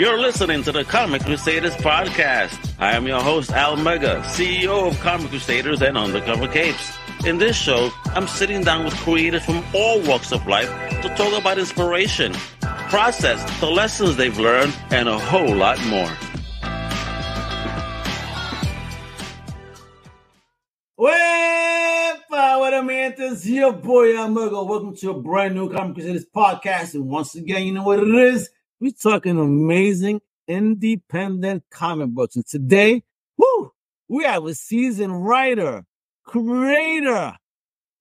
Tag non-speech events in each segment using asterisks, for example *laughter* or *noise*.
You're listening to the Comic Crusaders podcast. I am your host, Al Mega, CEO of Comic Crusaders and Undercover Capes. In this show, I'm sitting down with creators from all walks of life to talk about inspiration, process, the lessons they've learned, and a whole lot more. Wepa, your boy Al Mega. Welcome to a brand new Comic Crusaders podcast. And once again, you know what it is? We're talking amazing independent comic books. And today, whoo, we have a seasoned writer, creator,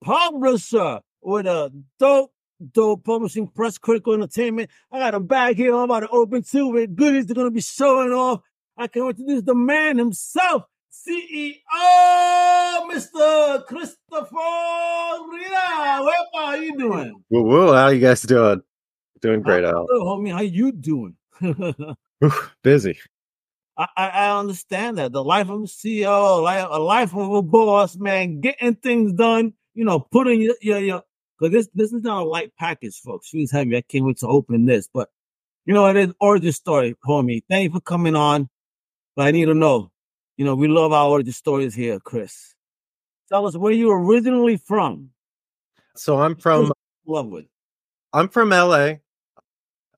publisher with a dope, dope publishing press critical entertainment. I got a bag here I'm about to open too with goodies they're gonna be showing off. I can introduce the man himself, CEO, Mr. Christopher Reda. How are you doing? Whoa, how you guys doing? Doing great, Al. Homie. How you doing? *laughs* Oof, busy. I, I, I understand that the life of a CEO, life, a life of a boss, man, getting things done. You know, putting your your, your because this this is not a light package, folks. She's heavy. I can't wait to open this, but you know, it is origin story, homie. Thank you for coming on. But I need to know, you know, we love our origin stories here, Chris. Tell us where you originally from. So I'm from Lovewood. I'm from LA.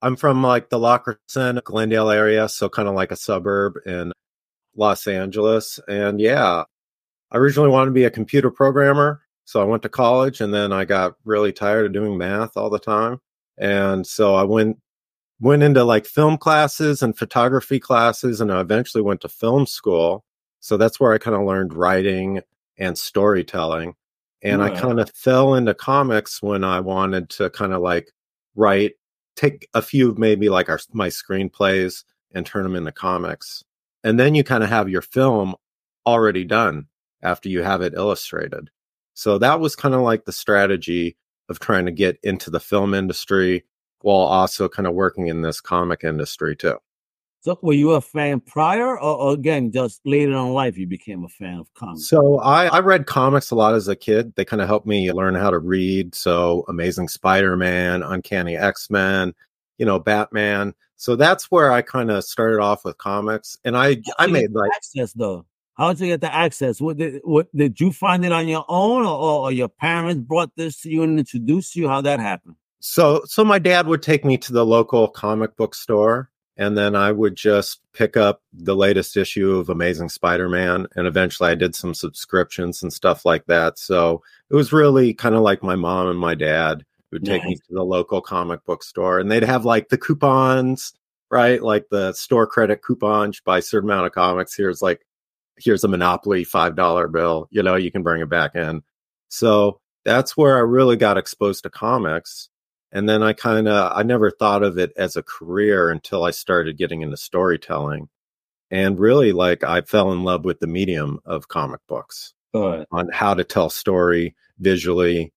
I'm from like the La Crescenta, Glendale area, so kind of like a suburb in Los Angeles. And yeah, I originally wanted to be a computer programmer. So I went to college and then I got really tired of doing math all the time. And so I went went into like film classes and photography classes and I eventually went to film school. So that's where I kind of learned writing and storytelling. And Right. I kind of fell into comics when I wanted to kind of like write take a few maybe like our my screenplays and turn them into comics. And then you kind of have your film already done after you have it illustrated. So that was kind of like the strategy of trying to get into the film industry while also kind of working in this comic industry too. So were you a fan prior or, or again just later in life you became a fan of comics? So I, I read comics a lot as a kid. They kind of helped me learn how to read. So Amazing Spider-Man, Uncanny X-Men, you know, Batman. So that's where I kind of started off with comics. And I I made like access though. How did you get the access? What did what did you find it on your own or, or, or your parents brought this to you and introduced you? How that happened? so so my dad would take me to the local comic book store and then I would just pick up the latest issue of Amazing Spider-Man and eventually I did some subscriptions and stuff like that. So it was really kind of like my mom and my dad who would take me to the local comic book store and they'd have like the coupons, right? Like the store credit coupons buy a certain amount of comics. Here's like here's a Monopoly $5 bill, you know, you can bring it back in. So that's where I really got exposed to comics and then i kind of i never thought of it as a career until i started getting into storytelling. And really like i fell in love with the medium of comic books Good. on how to tell story visually.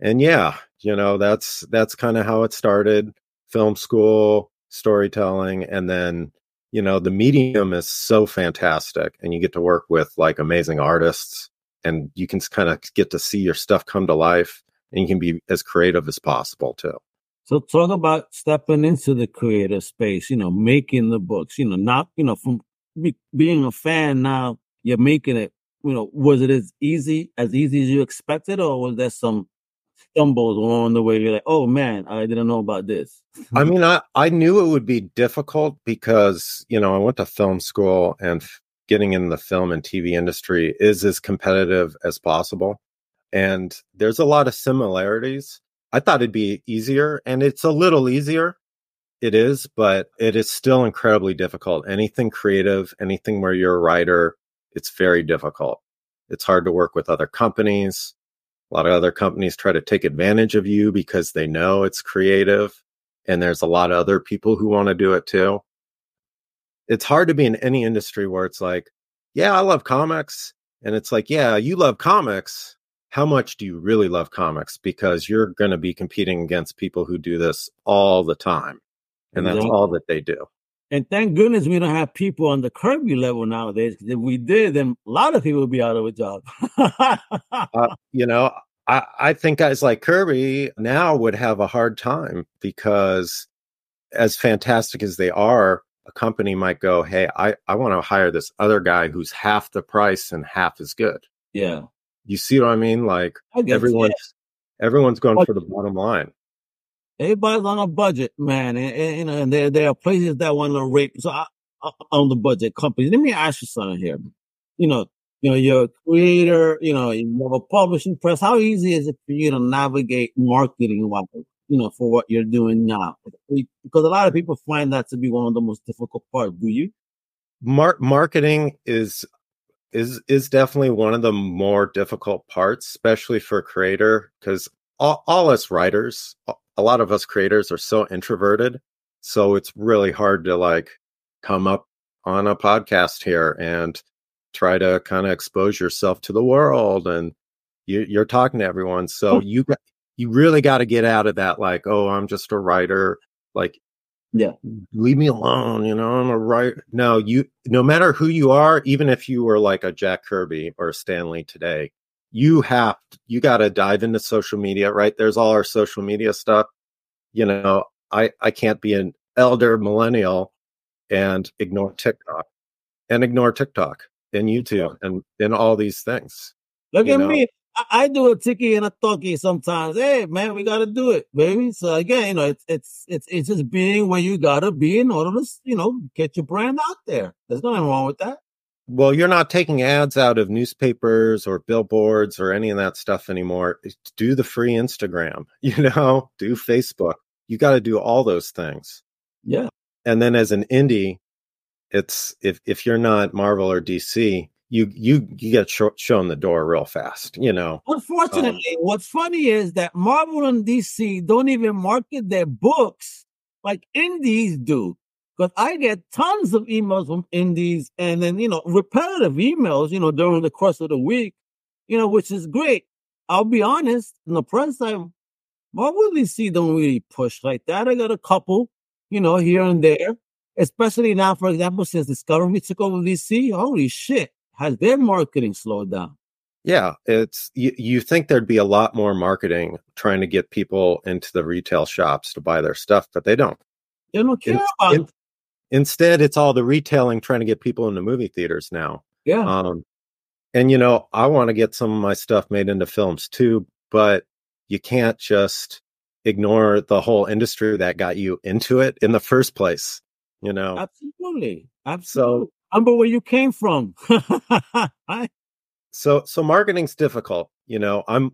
And yeah you know that's that's kind of how it started film school storytelling and then you know the medium is so fantastic and you get to work with like amazing artists and you can kind of get to see your stuff come to life and you can be as creative as possible too So talk about stepping into the creative space, you know, making the books, you know, not, you know, from be, being a fan now, you're making it, you know, was it as easy, as easy as you expected, or was there some stumbles along the way? You're like, oh man, I didn't know about this. I mean, I, I knew it would be difficult because, you know, I went to film school and f- getting in the film and TV industry is as competitive as possible. And there's a lot of similarities. I thought it'd be easier, and it's a little easier. It is, but it is still incredibly difficult. Anything creative, anything where you're a writer, it's very difficult. It's hard to work with other companies. A lot of other companies try to take advantage of you because they know it's creative and there's a lot of other people who want to do it too. It's hard to be in any industry where it's like, yeah, I love comics. And it's like, yeah, you love comics. How much do you really love comics? Because you're going to be competing against people who do this all the time. And that's all that they do. And thank goodness we don't have people on the Kirby level nowadays. if we did, then a lot of people would be out of a job. *laughs* Uh, you know, I, I think guys like Kirby now would have a hard time because as fantastic as they are, a company might go, Hey, I, I want to hire this other guy who's half the price and half as good. Yeah. You see what I mean? Like I everyone's yeah. everyone's going for the bottom line. Everybody's on a budget, man, and, and, and there there are places that want to rape. So I, I, on the budget companies, let me ask you something here. You know, you know, you're a creator. You know, you have a publishing press. How easy is it for you to navigate marketing, wise, you know, for what you're doing now? Because a lot of people find that to be one of the most difficult parts. Do you? Mar- marketing is is is definitely one of the more difficult parts, especially for a creator, because all, all us writers, a- lot of us creators are so introverted, so it's really hard to like come up on a podcast here and try to kind of expose yourself to the world and you, you're talking to everyone so you got you really got to get out of that like oh i'm just a writer like Yeah. leave me alone you know i'm a writer no you no matter who you are even if you were like a jack kirby or a stan lee today you have you got to dive into social media right there's all our social media stuff you know i i can't be an elder millennial and ignore tiktok and ignore tiktok and youtube and and all these things Look at know? me. I, do a tiki and a talkie sometimes. Hey, man, we got to do it, baby. So again, you know, it's it's it's it's just being where you gotta be in order to you know get your brand out there. There's nothing wrong with that. well you're not taking ads out of newspapers or billboards or any of that stuff anymore do the free instagram *laughs* you know do facebook you got to do all those things Yeah. and then as an indie it's if if you're not marvel or dc you you you get sh- shown the door real fast you know Unfortunately, um, what's funny is that Marvel and DC don't even market their books like indies do. Because I get tons of emails from indies and then, you know, repetitive emails, you know, during the course of the week, you know, which is great. I'll be honest, in the press time, Marvel and DC don't really push like that. I got a couple, you know, here and there, especially now, for example, since Discovery took over DC. Holy shit, has their marketing slowed down? yeah it's you, you think there'd be a lot more marketing trying to get people into the retail shops to buy their stuff but they don't They don't care It's- about in- instead it's all the retailing trying to get people into movie theaters now yeah. um and you know i want to get some of my stuff made into films too but you can't just ignore the whole industry that got you into it in the first place you know Absolutely. Absolutely. so Remember where you came from. *laughs* So so marketing's difficult you know i'm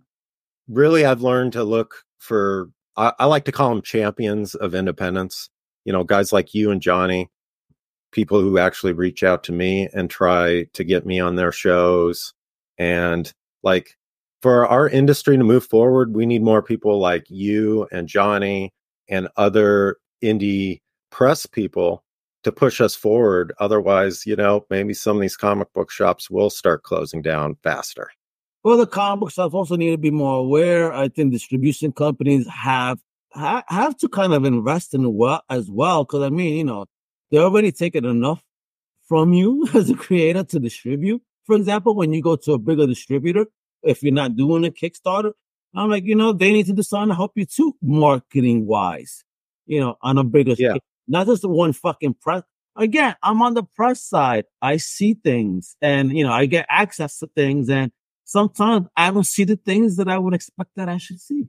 really i've learned to look for I, I like to call them champions of independence you know guys like you and johnny people who actually reach out to me and try to get me on their shows and like for our industry to move forward we need more people like you and johnny and other indie press people to push us forward otherwise you know maybe some of these comic book shops will start closing down faster Well, the comic book shops also need to be more aware. I think distribution companies have ha- have to kind of invest in well as well. Because I mean, you know, they're already taking enough from you *laughs* as a creator to distribute. For example, when you go to a bigger distributor, if you're not doing a Kickstarter, I'm like, you know, they need to do something to help you too, marketing wise. You know, on a bigger Yeah. scale, not just the one fucking press. Again, I'm on the press side. I see things, and you know, I get access to things, and sometimes I don't see the things that I would expect that I should see.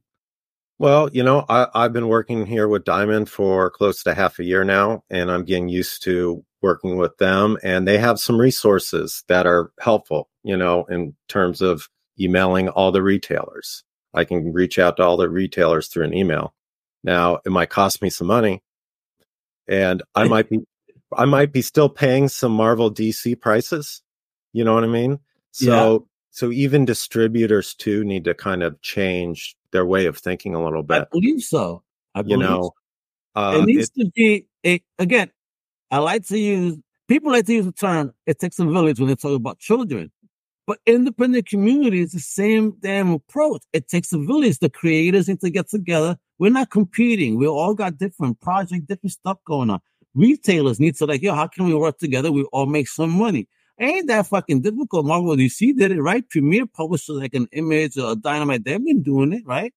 Well, you know, I, I've been working here with Diamond for close to half a year now, and I'm getting used to working with them. And they have some resources that are helpful, you know, in terms of emailing all the retailers. I can reach out to all the retailers through an email. Now, it might cost me some money, and I *laughs* might be, I might be still paying some Marvel DC prices. You know what I mean? So, so even distributors too need to kind of change their way of thinking a little bit. I believe so. I You know, so. uh, it needs it- to be a, again. I like to use people like to use the term "it takes a village" when they talk about children, but independent community is the same damn approach. It takes a village. The creators need to get together. We're not competing. We all got different projects, different stuff going on. Retailers need to like, yo, how can we work together? We all make some money. Ain't that fucking difficult? Marvel DC did it right. Premiere published like an image or a dynamite. They've been doing it right.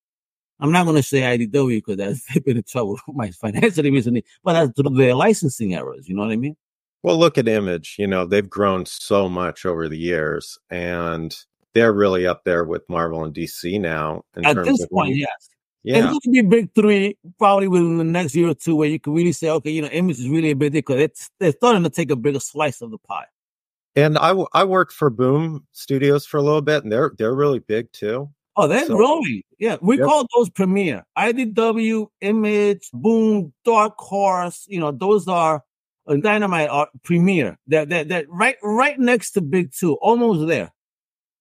I'm not going to say IDW because they've *laughs* been in trouble *laughs* my financially recently, but that's through their licensing errors. You know what I mean? Well, look at Image. You know, they've grown so much over the years, and they're really up there with Marvel and DC now. At this point, yes. Yeah. And going to be big three probably within the next year or two where you can really say, okay, you know, Image is really a big deal because it's, they're starting to take a bigger slice of the pie. And I, I worked for Boom Studios for a little bit, and they're they're really big too. Oh, they're So- growing. Yeah, we Yep. call those Premiere. IDW, Image, Boom, Dark Horse. You know, those are uh, Dynamite are Premiere. They're, they're, they're right right next to Big Two, almost there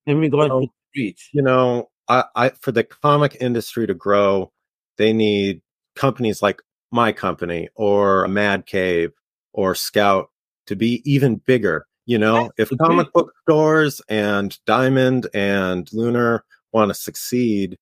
in regards Oh. to reach. You know, I, I for the comic industry to grow, they need companies like my company or Mad Cave or Scout to be even bigger. You know, if comic book stores and Diamond and Lunar want to succeed,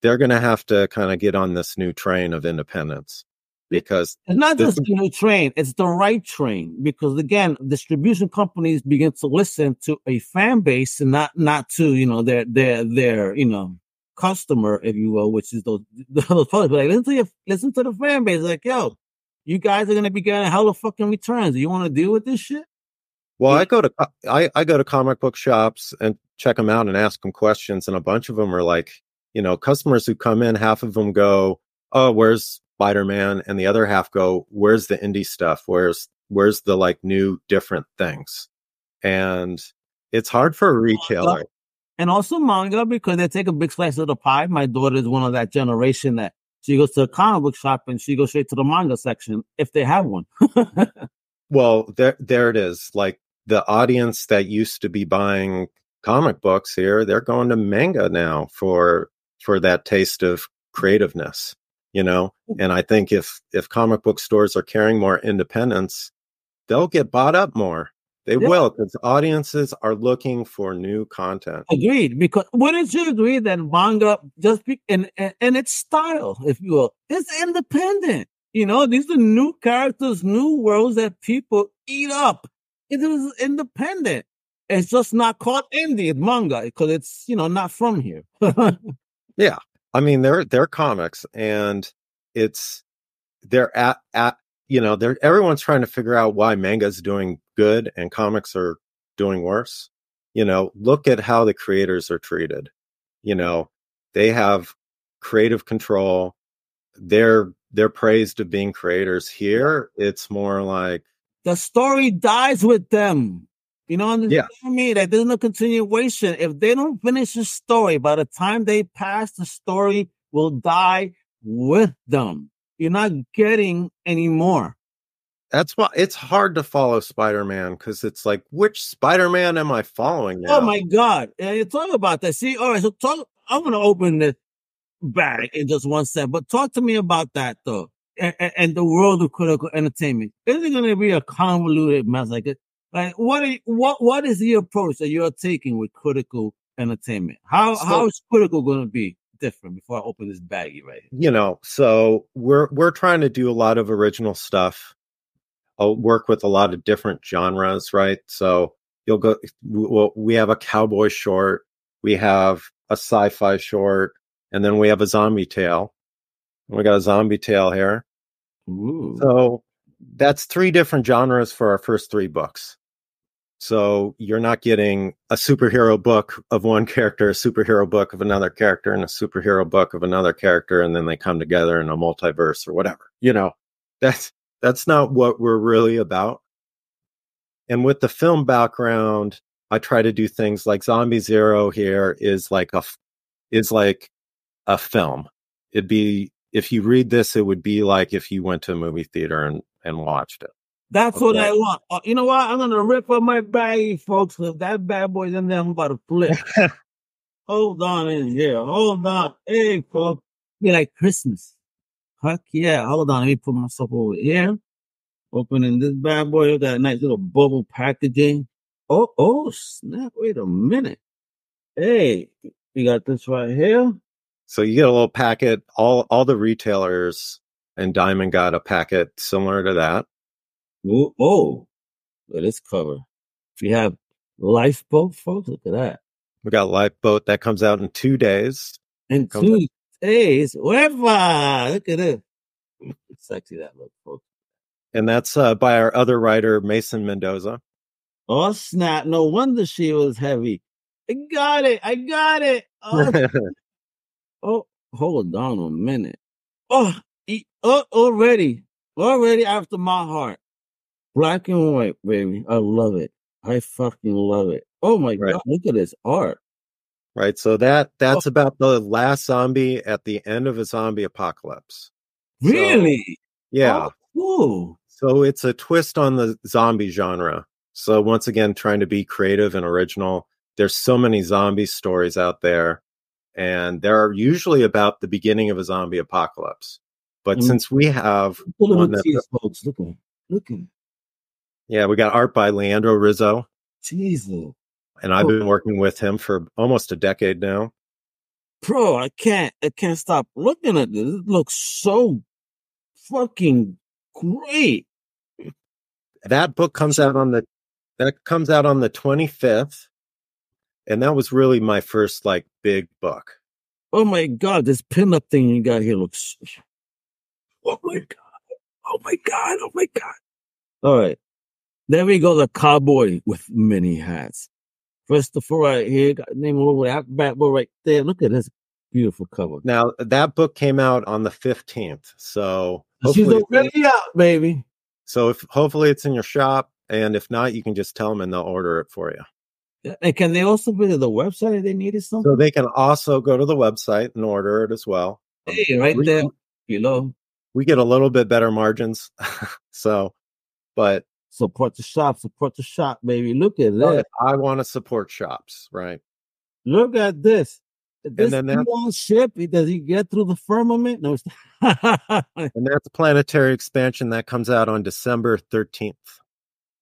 they're going to have to kind of get on this new train of independence because It's not This just the new train, it's the right train. Because again, distribution companies begin to listen to a fan base and not not to, you know, their their their, you know, customer, if you will, which is those *laughs* those public. But like listen to your listen to the fan base, like, yo, you guys are gonna be getting hella fucking returns. Do you want to deal with this shit? Well, Yeah. I go to I, I go to comic book shops and check them out and ask them questions, and a bunch of them are like, you know, customers who come in, half of them go, "Oh, where's Spider Man?" and the other half go, "Where's the indie stuff? Where's where's the like new different things?" And it's hard for a retailer. And also manga because they take a big slice of the pie. My daughter is one of that generation that she goes to a comic book shop and she goes straight to the manga section if they have one. *laughs* Well, there there it is. Like the audience that used to be buying comic books here, they're going to manga now for for that taste of creativeness, you know? Mm. And I think if if comic book stores are carrying more independence, they'll get bought up more. They Yeah. will because audiences are looking for new content. Agreed. Because wouldn't you agree that manga just be and, in, in its style, if you will, is independent? You know, these are new characters, new worlds that people eat up. It is independent. It's just not called indie, it's manga, because it's, you know, not from here. *laughs* I mean, they're they're comics, and it's they're at at you know they're everyone's trying to figure out why manga's doing good and comics are doing worse. You know, look at how the creators are treated. You know, they have creative control. They're they're praised of being creators. Here, it's more like the story dies with them. You know, understand Yeah. me? That there's no continuation. If they don't finish the story, by the time they pass, the story will die with them. You're not getting any more. that's why it's hard to follow Spider-Man because it's like which Spider-Man am I following oh now? Oh my God. And you talk about that. See, all right, so talk I'm gonna open this bag in just one second, but talk to me about that though. And, and, the world of critical entertainment. Is it gonna be a convoluted mess like it? Like what are you, what what is the approach that you're taking with critical entertainment? How So- how is critical gonna be different before I open this baggie right here? you know so we're we're trying to do a lot of original stuff I'll work with a lot of different genres right so you'll go well, we have a cowboy short we have a sci-fi short and then we have a zombie tale we got a zombie tale here Ooh. so that's three different genres for our first three books so you're not getting a superhero book of one *laughs* character, a superhero book of another character, and a superhero book of another character, and then they come together in a multiverse or whatever. You know, that's that's not what we're really about. And with the film background, I try to do things like Zombie Zero here is like a is like a film. It'd be if you read this, it would be like if you went to a movie theater and and watched it. That's what I want. Uh, you know what? I'm gonna rip up my baggie, folks. If that bad boy's in there, I'm about to flip. *laughs* Hold on in here. Hold on. Hey, folks. Be like Christmas. Heck yeah. Hold on. Let me put myself over here. Opening this bad boy. Look at that nice little bubble packaging. Oh, oh, snap. Wait a minute. Hey, we got this right here. So you get a little packet. All all the retailers and Diamond got a packet similar to that. Oh, look at this cover. We have Lifeboat, folks. Look at that. We got Lifeboat that comes out in two days. Comes two, Hey, it's Wepa. Look at it. *laughs* Sexy that look, folks. And that's uh, by our other writer, Mason Mendoza. Oh snap! No wonder she was heavy. I got it. I got it. Oh, *laughs* oh hold on a minute. Oh, e- oh, already, already after my heart. Black and white, baby. I love it. I fucking love it. Oh my Right. god! Look at this art. right. So that that's about the last zombie at the end of a zombie apocalypse. So- Really? Yeah. Oh, So it's a twist on the zombie genre. So once again, trying to be creative and original. There's so many zombie stories out there, and they're usually about the beginning of a zombie apocalypse. But Mm. since we have, One that- tears, folks. Look at, look at, yeah, we got art by Leandro Rizzo, Jesus, and I've Oh. been working with him for almost a decade now. bro. I can't, I can't stop looking at this. It looks so fucking great. That book comes out on the that comes out on the 25th, and that was really my first like big book. Oh my god, this pinup thing you got here looks. Oh my god! Oh my god! Oh my god! All right, there we go. The cowboy with many hats. First of all, right here, got the name over that bad boy right there. Look at this beautiful cover. Now that book came out on the 15th, so She's already out, baby. so if hopefully it's in your shop, and if not, you can just tell them and they'll order it for you. And can they also visit the website if they needed something? So they can also go to the website and order it as well. hey, right we- there below. We get a little bit better margins, *laughs* so but Support the shop. Support the shop, baby. Look at oh, but that. I want to support shops, right? Look at this. This then that- long ship. Does he get through the firmament? No. *laughs* And that's planetary expansion that comes out on December 13th.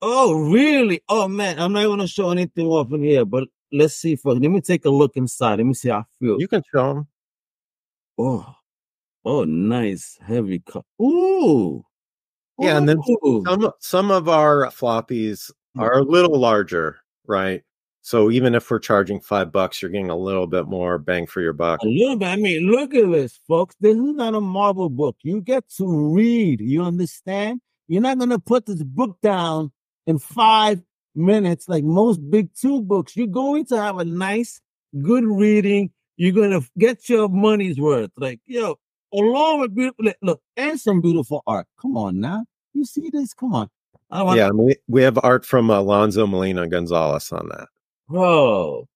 oh, really? Oh man, I'm not gonna show anything off in here, but let's see. For let me take a look inside. Let me see how I feel. You can show them. oh, oh, nice heavy cup. Ooh. Yeah, and then Some some of our floppies mm. are a little larger, right? So even if we're charging five bucks, you're getting a little bit more bang for your buck. A little bit. I mean, look at this, folks. This is not a Marvel book. You get to read. You understand? You're not going to put this book down in five minutes like most big two books. You're going to have a nice, good reading. You're going to get your money's worth. Like, yo, along with beautiful, look, and some beautiful art. Come on now. You see this? Come on. I want, Yeah, and we, we have art from Alonzo Molina Gonzalez on that. Bro,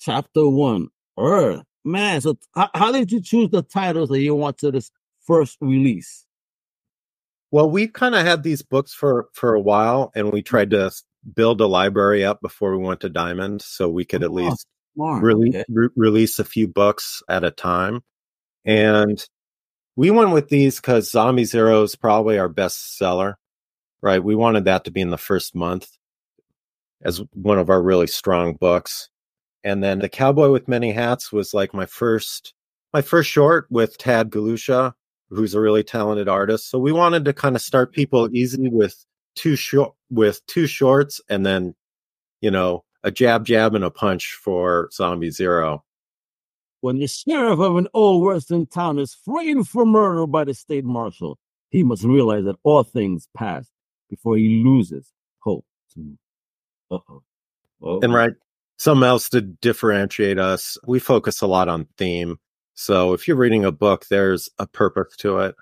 chapter one, Earth. Man, so how, how did you choose the titles that you want to this first release? Well, we've kind of had these books for for a while, and we mm. tried to build a library up before we went to Diamond, so we could at Oh, least Smart. rele- okay. re- release a few books at a time. And we went with these because Zombie Zero is probably our best seller, right? We wanted that to be in the first month as one of our really strong books. And then The Cowboy with Many Hats was like my first my first short with Tad Galusha, who's a really talented artist. So we wanted to kind of start people easy with two short with two shorts and then, you know, a jab jab and a punch for Zombie Zero. When the sheriff of an old western town is framed for murder by the state marshal, he must realize that all things pass before he loses hope. Uh oh. And right, something else to differentiate us. We focus a lot on theme. So if you're reading a book, there's a purpose to it.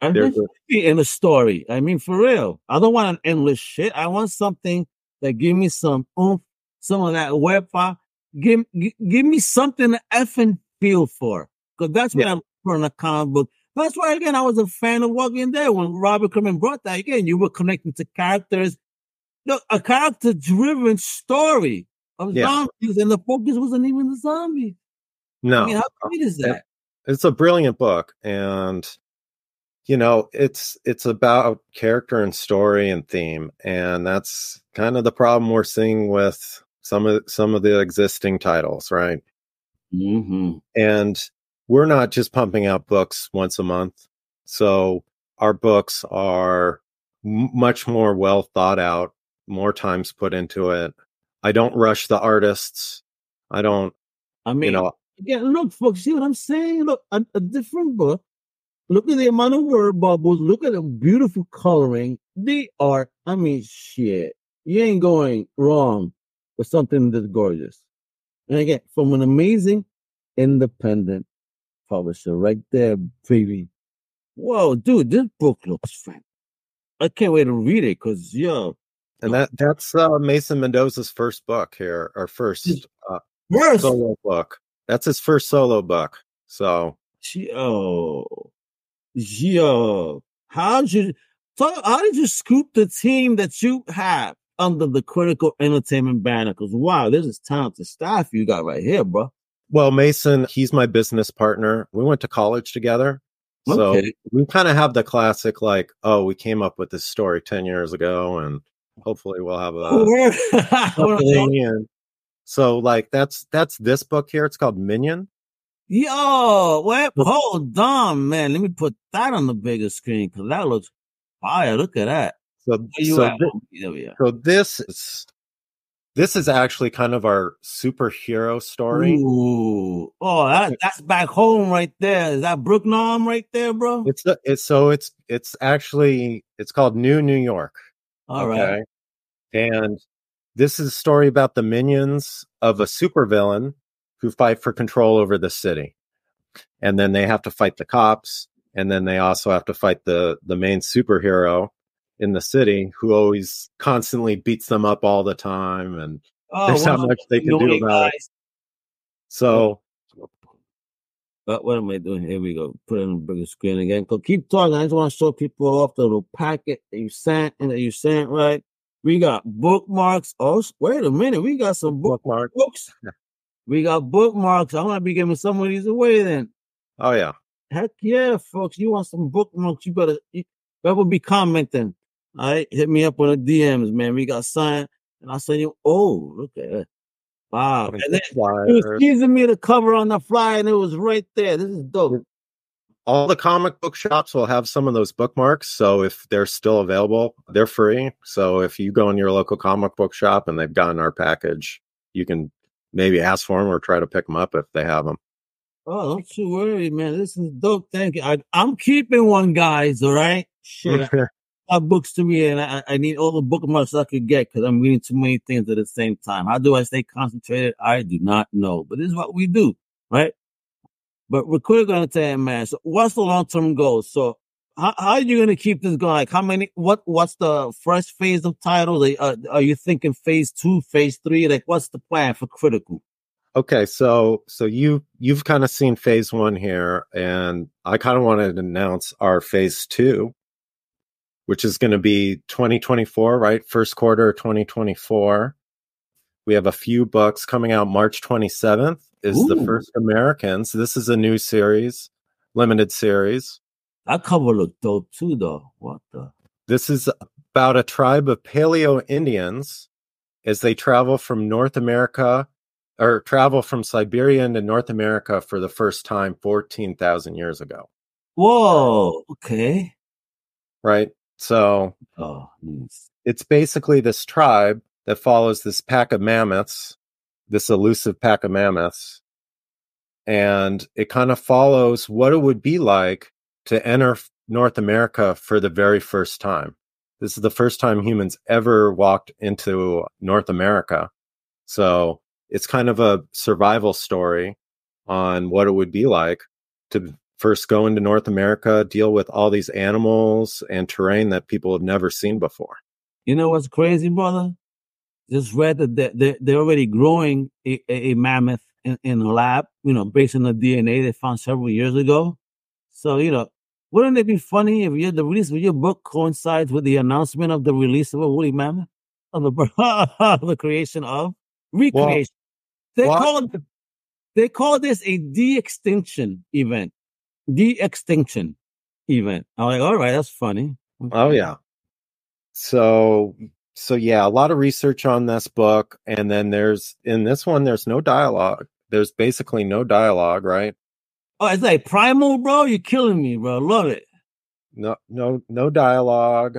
And There's this a, in a story. I mean, for real. I don't want an endless shit. I want something that give me some oomph, some of that web file. Give, gi- give me something to effing feel for. Because that's what Yeah. I'm for in a comic book. That's why, again, I was a fan of Walking Dead when Robert Kirkman brought that. Again, you were connecting to characters. Look, a character driven story of Yeah. zombies, and the focus wasn't even the zombies. no, I mean, how uh, great is that? it's a brilliant book. And, you know, it's, it's about character and story and theme. And that's kind of the problem we're seeing with some of, some of the existing titles, right? hmm and we're not just pumping out books once a month so our books are m- much more well thought out more times put into it i don't rush the artists i don't I mean, you know again, look, folks, see what I'm saying? Look, a, a different book. Look at the amount of word bubbles. Look at the beautiful coloring. They are, I mean, shit. You ain't going wrong with something that's gorgeous. And again, from an amazing independent publisher right there, baby. Whoa, dude, this book looks fun. I can't wait to read it because, yo. And that that's uh, Mason Mendoza's first book here, or first uh, First, solo book. That's his first solo book. So yo, yo, how did you, talk, how did you scoop the team that you have under the critical entertainment banner? Because, wow, this is talented staff you got right here, bro. Well, Mason, he's my business partner. We went to college together. So Okay. we kind of have the classic, like, oh, we came up with this story 10 years ago, and hopefully we'll have a oh, Word. *laughs* so, like, that's that's this book here. It's called Minion. Yo, wait, hold on, man. Let me put that on the bigger screen because that looks fire. Look at that. So, so, at? thi- There we are. so this is this is actually kind of our superhero story. Ooh. Oh, that, that's back home right there. Is that Brooknam right there, bro? It's the, it's so it's it's actually it's called New New York. All right. And this is a story about the minions of a supervillain who fight for control over the city. And then they have to fight the cops, and then they also have to fight the the main superhero in the city who always constantly beats them up all the time and Oh, there's not one much they can do about it. so Uh, what am I doing? Here we go. Put it on the bigger screen again. So keep talking. I just want to show people off the little packet that you sent and that you sent, right? We got bookmarks. Oh, wait a minute. We got some book bookmark. books. We got bookmarks. I'm gonna be giving some of these away then. Oh yeah. Heck yeah, folks. You want some bookmarks? You better you better be commenting. All right, hit me up on the DMs, man. We got signed, and I say, oh, look at that. Wow. And then he was teasing me the cover on the fly, and it was right there. This is dope. all the comic book shops will have some of those bookmarks. So if they're still available, they're free. So if you go in your local comic book shop and they've gotten our package, you can maybe ask for them or try to pick them up if they have them. Oh, don't you worry, man. This is dope. Thank you. I, I'm keeping one, guys. All right. Shit, *laughs* Books to read, and I, I need all the bookmarks I could get because I'm reading too many things at the same time. How do I stay concentrated? I do not know, but this is what we do, right? But we're quickly going to tell you, man. So, what's the long term goal? So, how, how are you going to keep this going? Like, how many? What What's the first phase of titles? Are, are, you thinking phase two, phase three? Like, what's the plan for critical? okay, so so you you've kind of seen phase one here, and I kind of wanted to announce our phase two, which is going to be 2024, right? First quarter of 2024. We have a few books coming out March 27th is the first Americans. This is a new series, limited series. That cover look dope too, though. What the? This is about a tribe of Paleo Indians as they travel from North America or travel from Siberia into North America for the first time 14,000 years ago, Whoa. Okay. right? So Oh, nice. it's basically this tribe that follows this pack of mammoths, this elusive pack of mammoths. And it kind of follows what it would be like to enter North America for the very first time. This is the first time humans ever walked into North America. So it's kind of a survival story on what it would be like to first go into North America, deal with all these animals and terrain that people have never seen before. You know what's crazy, brother? Just read that they're, they're, already growing a, a, mammoth in, in a lab, you know, based on the DNA they found several years ago. So, you know, wouldn't it be funny if you, the release of your book coincides with the announcement of the release of a woolly mammoth? Of the, *laughs* the creation of recreation. they well, I- call they call this a de-extinction event. De-extinction event. I'm like, all right, that's funny. Oh yeah. So so yeah, a lot of research on this book and then there's in this one there's no dialogue. There's basically no dialogue, right? Oh, it's like primal, bro. You're killing me, bro. Love it. No no no dialogue.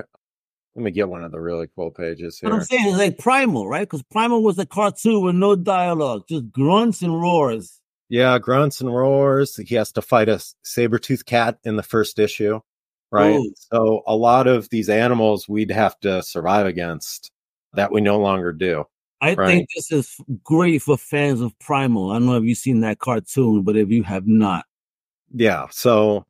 Let me get one of the really cool pages What I'm saying is like primal, right? Because primal was a cartoon with no dialogue, just grunts and roars. Yeah, grunts and roars. He has to fight a saber tooth cat in the first issue, right? Ooh. So a lot of these animals we'd have to survive against that we no longer do. I Right. think this is great for fans of Primal. I don't know if you've seen that cartoon, but if you have not, Yeah. So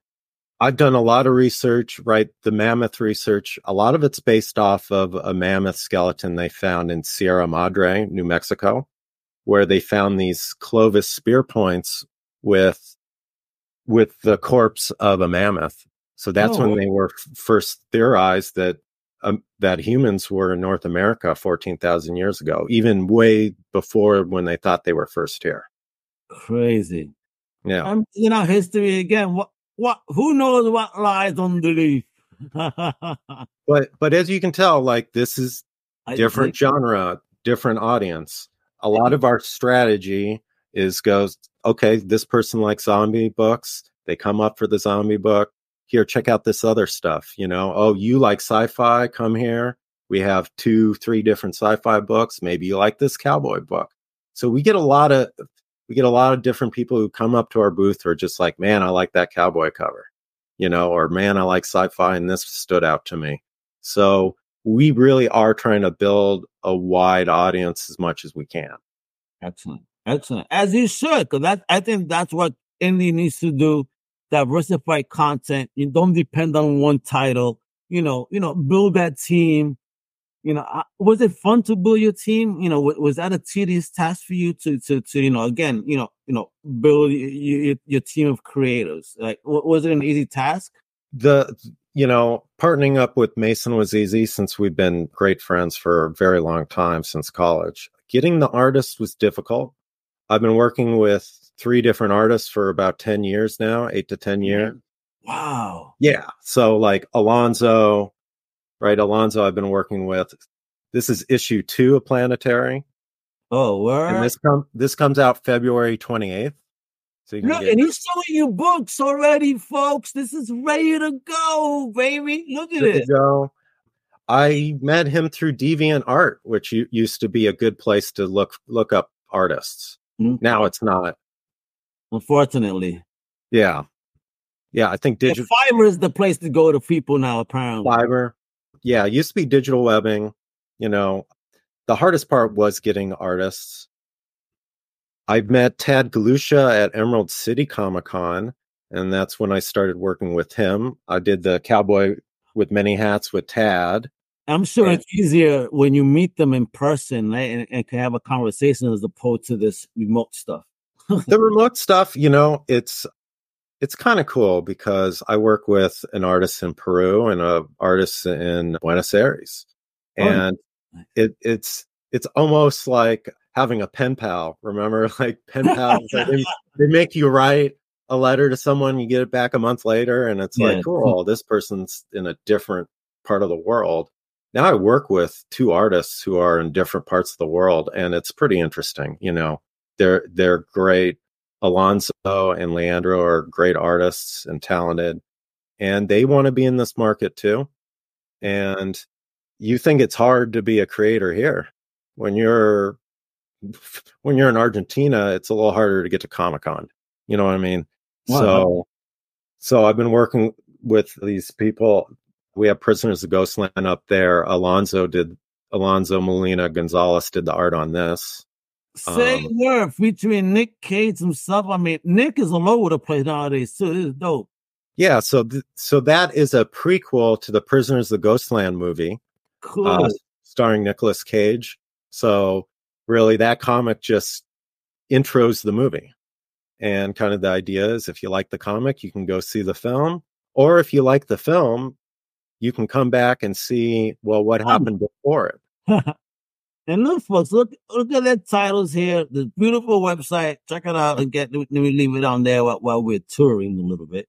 I've done a lot of research, right? The mammoth research, a lot of it's based off of a mammoth skeleton they found in Sierra Madre, New Mexico, where they found these Clovis spear points with with the corpse of a mammoth. So that's Oh. when they were f- first theorized that um, that humans were in North America 14,000 years ago, even way before when they thought they were first here. crazy. Yeah. I'm you know history again. What what? Who knows what lies underneath? *laughs* But but as you can tell, like this is different think- genre, different audience. A lot of our strategy is goes, okay, this person likes zombie books. They come up for the zombie book. Here, check out this other stuff. You know, oh, you like sci-fi? Come here. We have two, three different sci-fi books. Maybe you like this cowboy book. So we get a lot of we get a lot of different people who come up to our booth who are just like, man, I like that cowboy cover, you know, or man, I like sci-fi and this stood out to me. So we really are trying to build a wide audience as much as we can. Excellent. Excellent. As you should, because that I think that's what indie needs to do. Diversify content. You don't depend on one title. You know, you know, build that team. You know, uh, was it fun to build your team? You know, wa- was that a tedious task for you to to to you know again, you know, you know, build your your, your team of creators? Like, wa- was it an easy task? The you know, partnering up with Mason was easy since we've been great friends for a very long time since college. Getting the artist was difficult. I've been working with three different artists for about 10 years now, 8 to 10 years. Mm-hmm. Wow. Yeah. So like Alonzo, right? Alonzo I've been working with. This is issue 2 of Planetary. Oh, word. And this come this comes out February 28th. So Look, and he's showing you books already, folks. This is ready to go, baby. Look at it. go. I met him through Deviant Art, which used to be a good place to look look up artists. Mhm. Now it's not. Unfortunately, Yeah, yeah. I think digital Fiverr is the place to go to people now. Apparently, Fiverr. Yeah, it used to be digital webbing. You know, the hardest part was getting artists. I met Tad Galusha at Emerald City Comic Con, and that's when I started working with him. I did the Cowboy with Many Hats with Tad. I'm sure it's easier when you meet them in person right, and, and can have a conversation as opposed to this remote stuff. the remote stuff, you know, it's it's kind of cool because I work with an artist in Peru and a artist in Buenos Aires, Oh, and it it's it's almost like having a pen pal. Remember, *laughs* like pen *laughs* pals, like, they, they make you write a letter to someone, you get it back a month later, and it's Yeah. like, *laughs* cool, this person's in a different part of the world. Now I work with two artists who are in different parts of the world, and it's pretty interesting. You know, they're they're great. Alonso and Leandro are great artists and talented, and they want to be in this market too. And you think it's hard to be a creator here when you're *laughs* when you're in Argentina, it's a little harder to get to Comic Con. You know what I mean? Wow. So, so I've been working with these people. We have Prisoners of Ghostland up there. Alonzo did Alonzo Molina Gonzalez did the art on this. Say Um, word featuring Nick Cage himself. I mean, Nick is all over the place nowadays too. This is dope. Yeah, so th- so that is a prequel to the Prisoners of Ghostland movie, Cool. uh, starring Nicolas Cage. So really, that comic just intros the movie, and kind of the idea is if you like the comic, you can go see the film, or if you like the film, you can come back and see well what Um, happened before it. *laughs* and look, folks, look look at the titles here. The beautiful website. Check it out and get. Let me leave it on there while, while we're touring a little bit.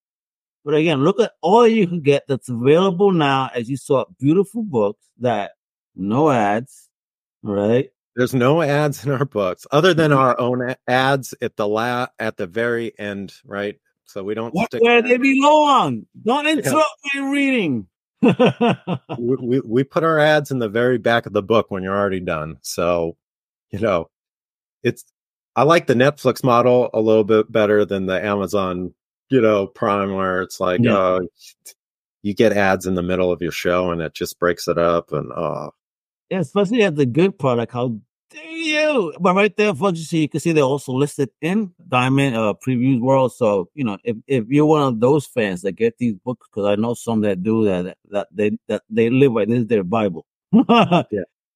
But again, look at all you can get that's available now. As you saw, beautiful books that no ads, right? There's no ads in our books other than our own ads at the la at the very end, right? So we don't What, where they belong. Don't *laughs* interrupt my reading. we, we we put our ads in the very back of the book when you're already done. So, you know, it's I like the Netflix model a little bit better than the Amazon, you know, Prime, where it's like, Yeah. uh, you get ads in the middle of your show and it just breaks it up. And uh, Yeah, especially at the good product. How dare you? But right there, folks, you see, you can see they're also listed in Diamond uh, Previews World. So you know, if, if you're one of those fans that get these books, because I know some that do that, that they that they live by this is their Bible. *laughs* yeah.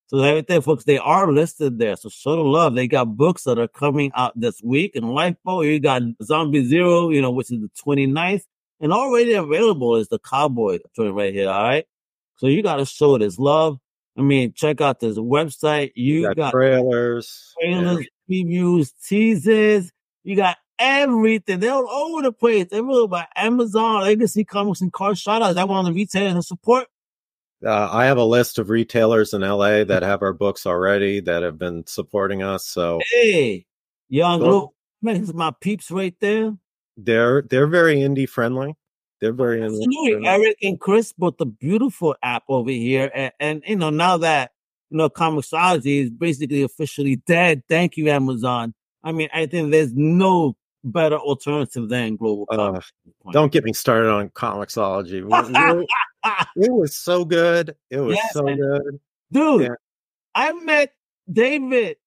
So right there, folks, they are listed there. So show the love. They got books that are coming out this week in Lifeboat. You got Zombie Zero, you know, which is the 29th. And already available is the Cowboy joint right here. All right. So you got to show this love. I mean, check out this website. You you got, got trailers. trailers, previews, teasers. You got everything. They're all over the place. They're really by Amazon, Legacy Comics, and Car Shout Out. That one the retailers to support. Uh, I have a list of retailers in LA that have our books already that have been supporting us. So Hey, Young Luke. Man, my peeps right there. they're they're very indie friendly. They're very friendly. Eric and Chris built the beautiful app over here, and, and you know now that you know Comixology is basically officially dead. Thank you, Amazon. I mean, I think there's no better alternative than Global Uh. Don't get me started on Comixology. It, *laughs* it was so good. It was Yes, so man. good. dude. Yeah. I met David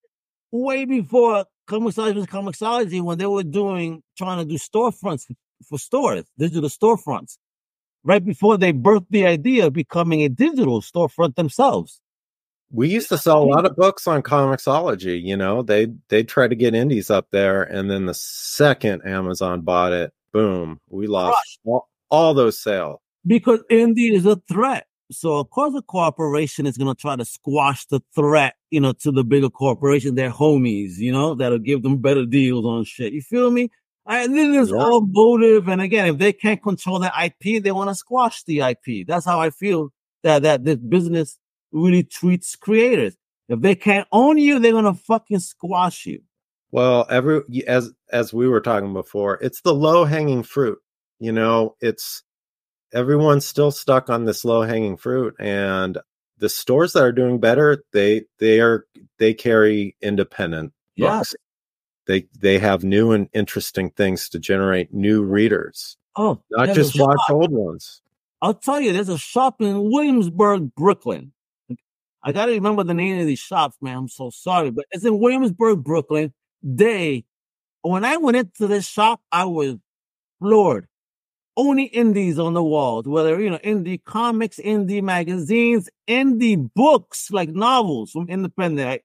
way before Comixology was Comixology when they were doing trying to do storefronts for, stores, digital storefronts. Right before they birthed the idea of becoming a digital storefront themselves. We used to sell a lot of books on Comixology. You know, they they tried to get indies up there, and then the second Amazon bought it, boom, we lost all, all those sales. because indie is a threat. So of course a corporation is gonna try to squash the threat, you know, to the bigger corporation, their homies, you know, that'll give them better deals on shit. You feel me? And then there's Yeah. all motive, and again, if they can't control their IP, they want to squash the IP. That's how I feel that that this business really treats creators. If they can't own you, they're gonna fucking squash you. Well, every as as we were talking before, it's the low hanging fruit. You know, it's everyone's still stuck on this low hanging fruit, and the stores that are doing better, they they are they carry independent Yeah. They they have new and interesting things to generate new readers, Oh, not just watch shop. old ones. I'll tell you, there's a shop in Williamsburg, Brooklyn. I gotta remember the name of these shops, man. I'm so sorry, but it's in Williamsburg, Brooklyn. They, when I went into this shop, I was floored. Only indies on the walls, whether you know indie comics, indie magazines, indie books like novels from independent.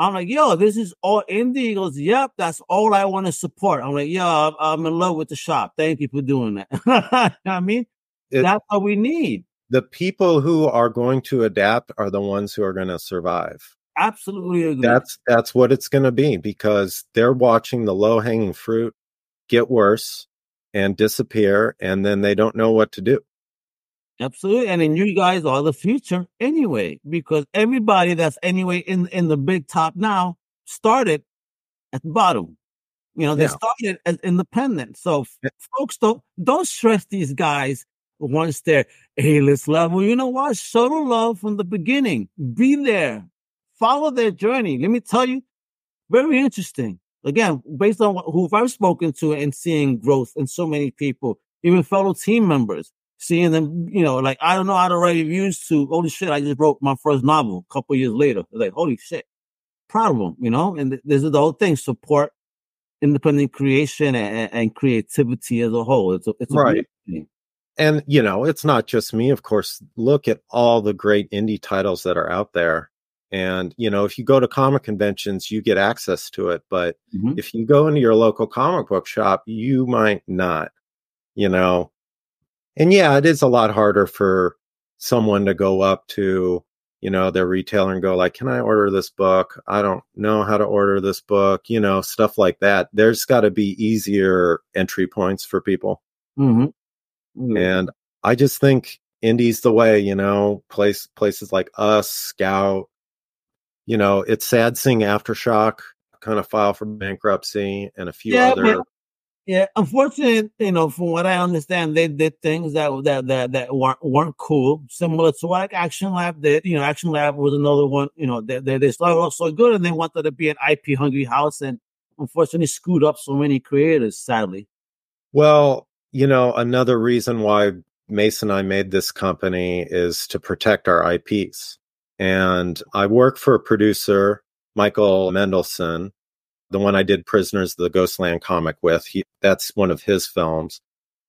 I'm like, yo, this is all indie. He goes, yep, that's all I want to support. I'm like, yo, I'm, I'm in love with the shop. Thank you for doing that. *laughs* You know what I mean, It- that's what we need. The people who are going to adapt are the ones who are going to survive. Absolutely agree. That's that's what it's going to be because they're watching the low hanging fruit get worse and disappear, and then they don't know what to do. Absolutely. And then you guys are the future anyway, because everybody that's anyway in, in the big top now started at the bottom. You know, they Yeah. started as independent. So f- folks don't don't stress these guys once they're A-list level. You know what? Show the love from the beginning. Be there. Follow their journey. Let me tell you, very interesting. Again, based on who I've spoken to and seeing growth in so many people, even fellow team members, seeing them, you know, like I don't know how to write reviews to. Holy shit! I just wrote my first novel a couple years later. Like holy shit, proud of them, you know. And th- this is the whole thing: support independent creation and, and creativity as a whole. It's a, it's a Right. thing. And you know, it's not just me, of course. Look at all the great indie titles that are out there. And you know, if you go to comic conventions, you get access to it. But Mhm. if you go into your local comic book shop, you might not, you know. And yeah, it is a lot harder for someone to go up to, you know, their retailer and go like, "Can I order this book? I don't know how to order this book," you know, stuff like that. There's got to be easier entry points for people. Mhm. Mhm. And I just think indie's the way, you know, place places like us, Scout, you know, it's sad seeing Aftershock kind of file for bankruptcy and a few Yeah, other Yeah, unfortunately, you know, from what I understand, they did things that that that that weren't weren't cool, similar to what Action Lab did. You know, Action Lab was another one. You know, they they, they started off so good and they wanted to be an IP hungry house, and unfortunately screwed up so many creators, sadly. Well, you know, another reason why Mason and I made this company is to protect our IPs. And I work for a producer, Michael Mendelsohn, the one I did Prisoners of the Ghostland comic with. He, that's one of his films.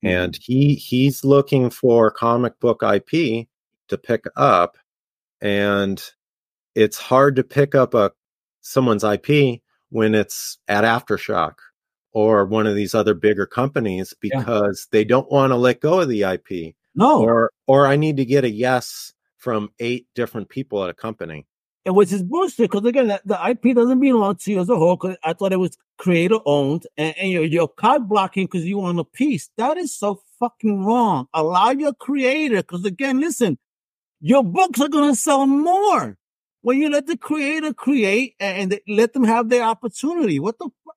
Mm-hmm. And he he's looking for comic book IP to pick up. And it's hard to pick up a someone's IP when it's at Aftershock or one of these other bigger companies because yeah. they don't want to let go of the IP. No. Or or I need to get a yes from eight different people at a company. And which is bullshit because again, the, the IP doesn't belong to you as a whole. Cause I thought it was creator owned, and, and you're, you're card blocking because you want a piece. That is so fucking wrong. Allow your creator, because again, listen, your books are gonna sell more when you let the creator create and, and let them have their opportunity. What the fuck?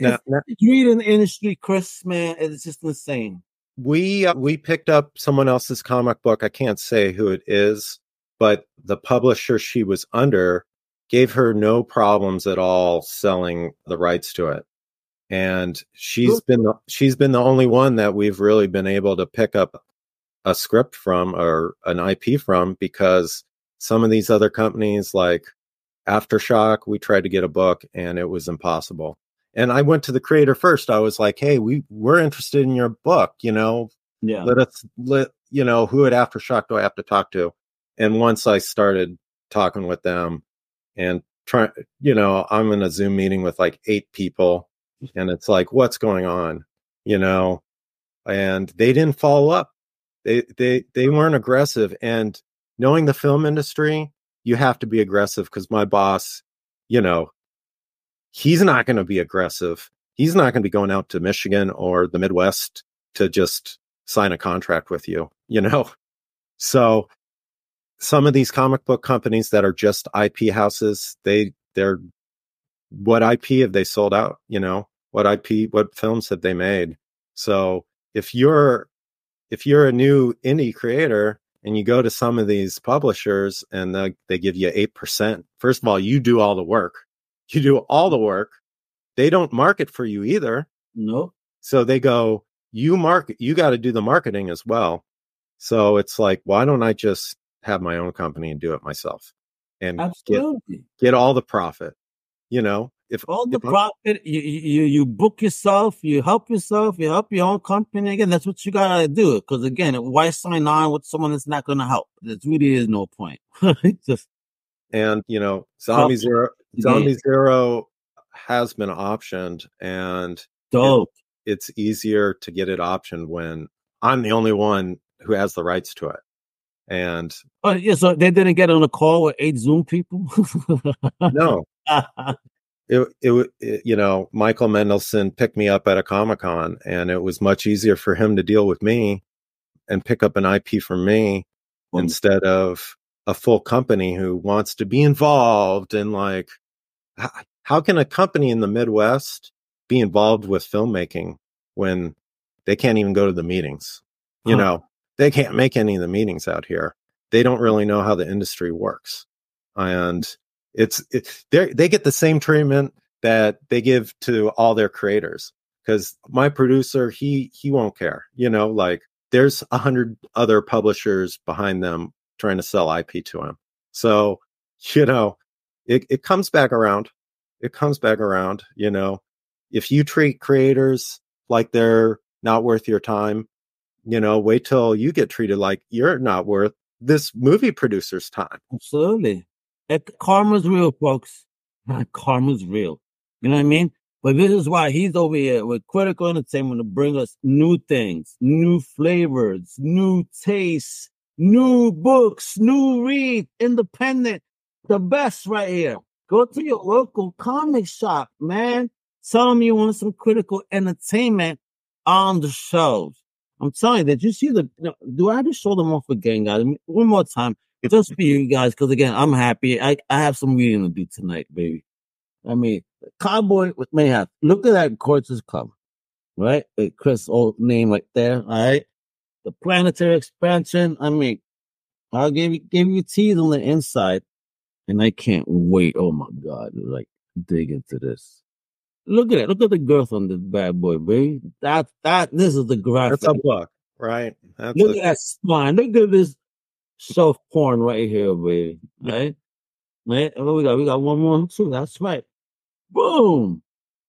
No, no. Read in the industry, Chris, man, it's just insane we uh, we picked up someone else's comic book. I can't say who it is, but the publisher she was under gave her no problems at all selling the rights to it. And she's been the, she's been the only one that we've really been able to pick up a script from or an IP from because some of these other companies like Aftershock, we tried to get a book and it was impossible and I went to the creator first. I was like, "Hey, we we're interested in your book. You know, yeah. Let us let you know who at Aftershock do I have to talk to." And once I started talking with them and trying, you know, I'm in a Zoom meeting with like eight people, and it's like, "What's going on?" You know, and they didn't follow up. They they they weren't aggressive. And knowing the film industry, you have to be aggressive because my boss, you know, he's not going to be aggressive. He's not going to be going out to Michigan or the Midwest to just sign a contract with you, you know? *laughs* So some of these comic book companies that are just IP houses, they, they're, what IP have they sold out? You know, what IP, what films have they made? So if you're, if you're a new indie creator and you go to some of these publishers and they, they give you 8%, first of all, you do all the work you do all the work. They don't market for you either. No. So they go, you market, you got to do the marketing as well. So it's like, why don't I just have my own company and do it myself and Absolutely. Get, get all the profit? You know, if all the if profit, you, you you book yourself, you help yourself, you help your own company. Again, that's what you gotta do. Because again, why sign on with someone that's not gonna help? There really is no point. *laughs* just and you know, zombie zero, zombie zero has been optioned, and dope. It, it's easier to get it optioned when I'm the only one who has the rights to it. And oh yeah, so they didn't get on a call with eight Zoom people. no, *laughs* it, it, it, you know Michael Mendelsohn picked me up at a Comic Con, and it was much easier for him to deal with me and pick up an IP from me instead of a full company who wants to be involved and like how, how can a company in the midwest be involved with filmmaking when they can't even go to the meetings you huh. know they can't make any of the meetings out here they don't really know how the industry works and it's it, they they get the same treatment that they give to all their creators because my producer he he won't care you know like there's a hundred other publishers behind them trying to sell IP to him. So, you know, it, it comes back around. It comes back around, you know. If you treat creators like they're not worth your time, you know, wait till you get treated like you're not worth this movie producer's time. Absolutely. It, karma's real, folks. *laughs* Karma's real. You know what I mean? But this is why he's over here with critical entertainment to bring us new things, new flavors, new tastes, new books, new read, independent, the best right here. Go to your local comic shop, man. Tell them you want some critical entertainment on the shelves. I'm you, did you see the? You know, do I just show them off again, guys? One more time, just for you guys, because again, I'm happy. I, I have some reading to do tonight, baby. I mean, Cowboy with Mayhap. Look at that gorgeous cover, right? Chris' old name right there. All right the planetary expansion. I mean, I'll give you give you teeth on the inside, and I can't wait. Oh my god, like dig into this. Look at it. Look at the girth on this bad boy, baby. That that this is the graphic. That's a book, right? That's Look a- at that spine. Look at this soft porn right here, baby. Right? Man, what we got? We got one more too. That's right. Boom.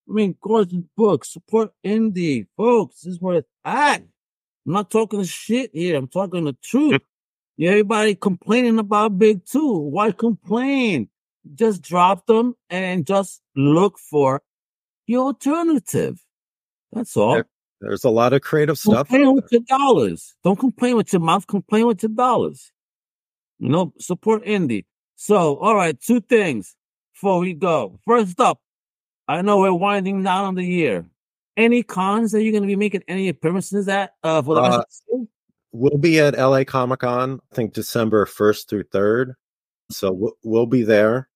I mean, gorgeous book. Support indie, folks. This is where it's at. I'm not talking shit here. I'm talking the truth. Yeah, everybody complaining about Big Two. Why complain? Just drop them and just look for the alternative. That's all. There- There's a lot of creative stuff. Complain with your dollars. Don't complain with your mouth. Complain with your dollars. You know, support indie. So, all right, two things before we go. First up, I know we're winding down on the year. Any cons that you're going to be making any appearances at uh, for the rest Uh, of the year? We'll be at LA Comic Con, I think December 1st through 3rd. So we'll, we'll be there.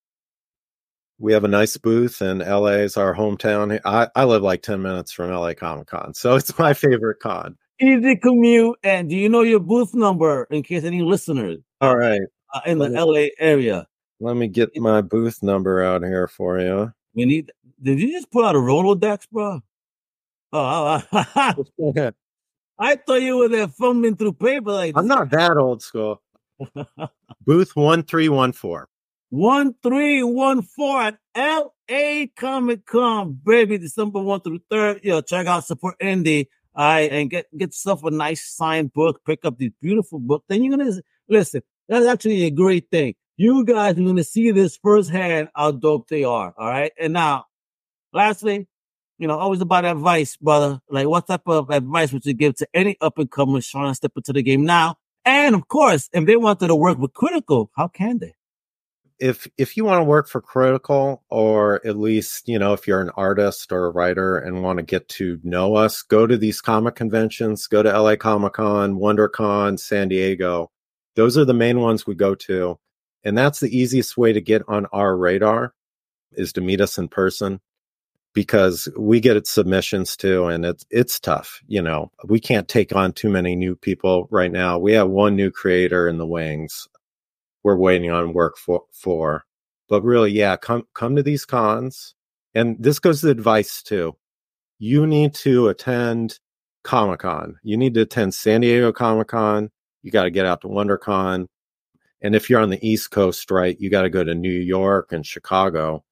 We have a nice booth and LA is our hometown. I, I live like 10 minutes from LA Comic Con. So it's my favorite con. Easy commute. And do you know your booth number in case any listeners All right. uh, in the LA area? Let me get my booth number out here for you. We need. Did you just put out a Rolodex, bro? Oh, I, *laughs* I thought you were there fumbling through paper like I'm not that old school. Booth 1314. One three one four at LA Comic Con, baby, December one through third. Yo, check out support indie. All right, and get get yourself a nice signed book. Pick up these beautiful book. Then you're gonna listen. That's actually a great thing. You guys are gonna see this firsthand how dope they are. All right, and now, lastly, you know, always about advice, brother. Like, what type of advice would you give to any up and comers trying to step into the game now? And of course, if they wanted to work with Critical, how can they? If if you want to work for critical or at least you know if you're an artist or a writer and want to get to know us go to these comic conventions go to la comic-con wondercon san diego. Those are the main ones we go to and that's the easiest way to get on our radar is to meet us in person because we get submissions too and it's it's tough you know. We can't take on too many new people right now. We have one new creator in the wings we're waiting on work for for. But really yeah come come to these cons. And this goes to advice too. You need to attend comic-con. You need to attend san diego comic-con. You got to get out to wondercon. And if you're on the east coast right you got to go to new york and chicago.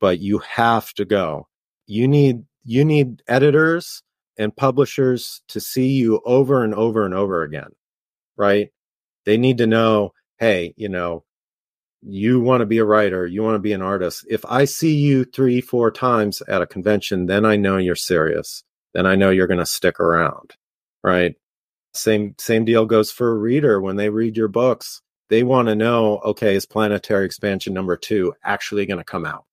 But you have to go. You need you need editors and publishers to see you over and over and over again right? They need to know hey, you know, you want to be a writer, you want to be an artist. If I see you three, four times at a convention, then I know you're serious. Then I know you're going to stick around. Right. Same, same deal goes for a reader when they read your books. They want to know, okay, is planetary expansion number two actually going to come out?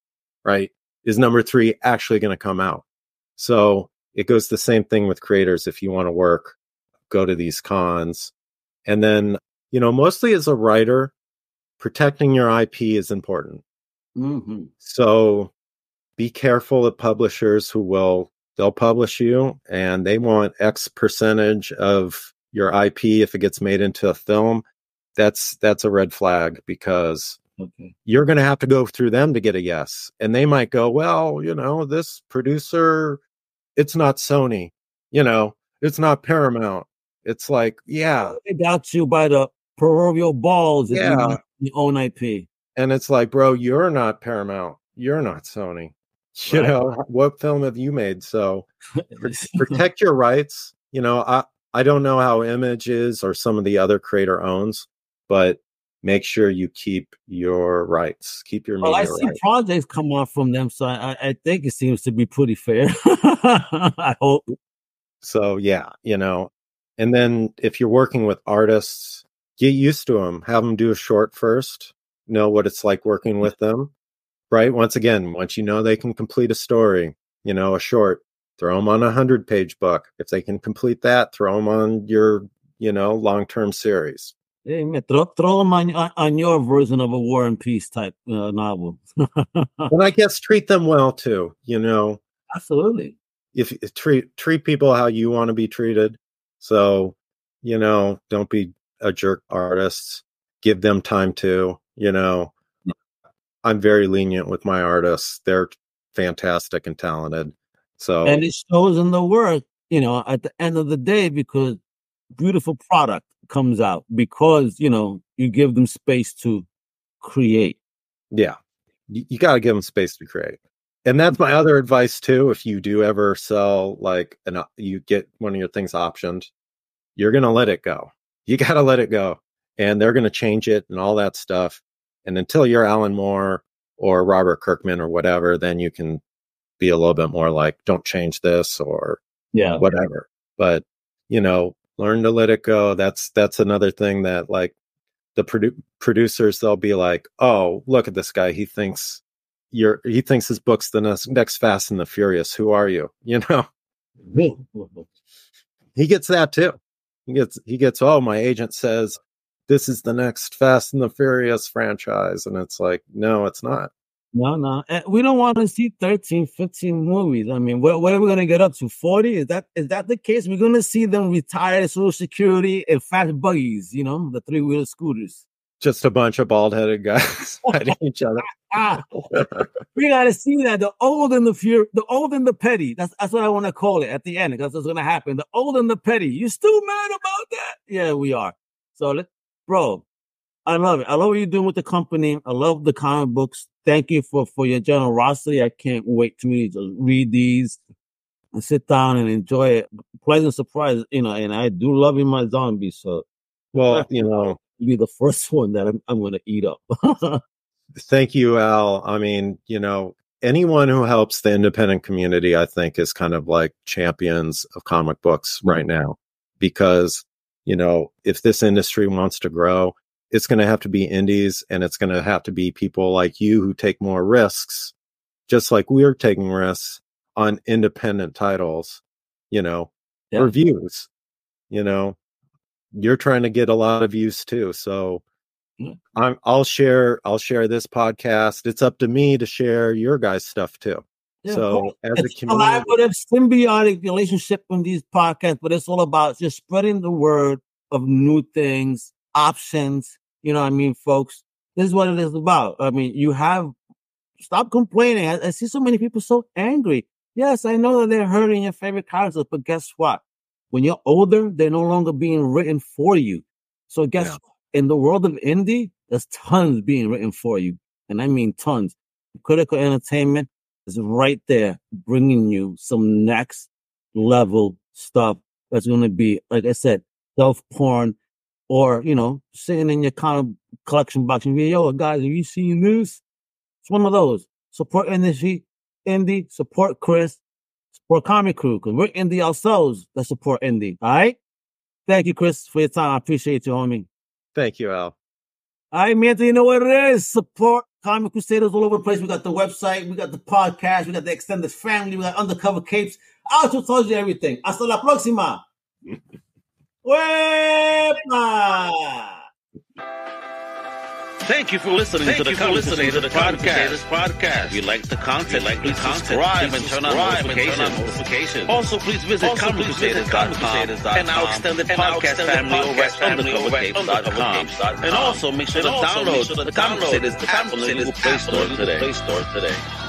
Right. Is number three actually going to come out? So it goes the same thing with creators. If you want to work, go to these cons. And then you know, mostly as a writer, protecting your IP is important. Mm-hmm. So be careful of publishers who will they'll publish you and they want X percentage of your IP if it gets made into a film. That's that's a red flag because Okay. you're going to have to go through them to get a yes. And they might go, well, you know, this producer, it's not Sony, you know, it's not Paramount. It's like, yeah, They got you by the proverbial balls Yeah. you own IP. and it's like bro you're not paramount you're not sony you Right. know *laughs* what film have you made so *laughs* protect your rights you know i i don't know how image is or some of the other creator owns but make sure you keep your rights keep your well, I see rights projects come off from them, so I, I think it seems to be pretty fair. *laughs* I hope. so yeah you know and then if you're working with artists get used to them have them do a short first know what it's like working with them right? Once again once you know they can complete a story you know a short throw them on a hundred page book. If they can complete that throw them on your you know long-term series. Hey, man, throw, throw them on, on, on your version of a War and Peace type uh, novel. *laughs* and i guess treat them well too you know? Absolutely. if if treat treat people how you want to be treated. So you know don't be a jerk artists give them time to you know mm. i'm very lenient with my artists they're fantastic and talented. So and it shows in the work, you know, at the end of the day, because beautiful product comes out because you know you give them space to create. Yeah, you, you got to give them space to create. And that's my other advice too. If you do ever sell like an, uh, you get one of your things optioned, you're gonna let it go. You got to let it go, and they're gonna change it and all that stuff. And until you're Alan Moore or Robert Kirkman or whatever, then you can be a little bit more like, don't change this or yeah, whatever. But you know, learn to let it go. That's that's another thing that like the produ- producers they'll be like, oh, look at this guy. He thinks you're he thinks his book's the next, next Fast and the Furious. Who are you? *laughs* You know, he gets that too. He gets he gets. Oh, my agent says this is the next Fast and the Furious franchise, and it's like, no, it's not. No, no. Eh, we don't want to see 13, 15 movies. I mean, what, are we going to get up to? 40? Is that is that the case? We're going to see them retire Social Security and fast buggies, you know, the three wheel scooters. Just a bunch of bald headed guys *laughs* fighting each other. ah, *laughs* we got to see that. The old and the fear, the old and the petty. That's that's what I want to call it at the end because that's going to happen. The old and the petty. You still mad about that? Yeah, we are. So, let, bro, I love it. I love what you're doing with the company. I love the comic books. Thank you for, for your generosity. I can't wait to read, to read these and sit down and enjoy it. Pleasant surprise, you know, and I do love in my zombies. So, well, you know, be the first *laughs* one that I'm, I'm going to eat up. *laughs* thank you, Al. I mean, you know, anyone who helps the independent community, I think, is kind of like champions of comic books mm. right now because, you know, if this industry wants to grow, it's going to have to be indies and it's going to have to be people like you who take more risks, just like we're taking risks on independent titles, you know, yeah. reviews, you know, you're trying to get a lot of views too. So. I'm, I'll share, I'll share this podcast. It's up to me to share your guys' stuff too. Yeah, so as it's a community, collaborative, symbiotic relationship on these podcasts, but it's all about just spreading the word of new things, options. You know what I mean, folks? This is what it is about. I mean, you have stop complaining. I, I see so many people so angry. Yes, I know that they're hurting your favorite characters, but guess what? When you're older, they're no longer being written for you. So guess yeah. in the world of indie, there's tons being written for you. And I mean tons. Critical entertainment is right there bringing you some next level stuff that's going to be, like I said, self porn or you know, sitting in your kind of collection box and be, yo, guys, have you seen this? It's one of those. Support industry, indie, support Chris, support Comic Crew, because we're indie ourselves that support indie. All right. Thank you, Chris, for your time. I appreciate you, homie. Thank you, Al. All right, man. Do you know what it is. Support Comic Crusaders all over the place. We got the website, we got the podcast, we got the extended family, we got undercover capes. Alto tells you everything. Hasta la próxima. *laughs* ¡Wepa! Thank you for listening Thank to the listening to the podcast. podcast. If you like the content, like please subscribe and turn on notifications. Also, please visit ComicCrusaders.com and our extended podcast family over at undercovercapes.com. And also, make sure to download the Comic Crusaders app on the Play Store today.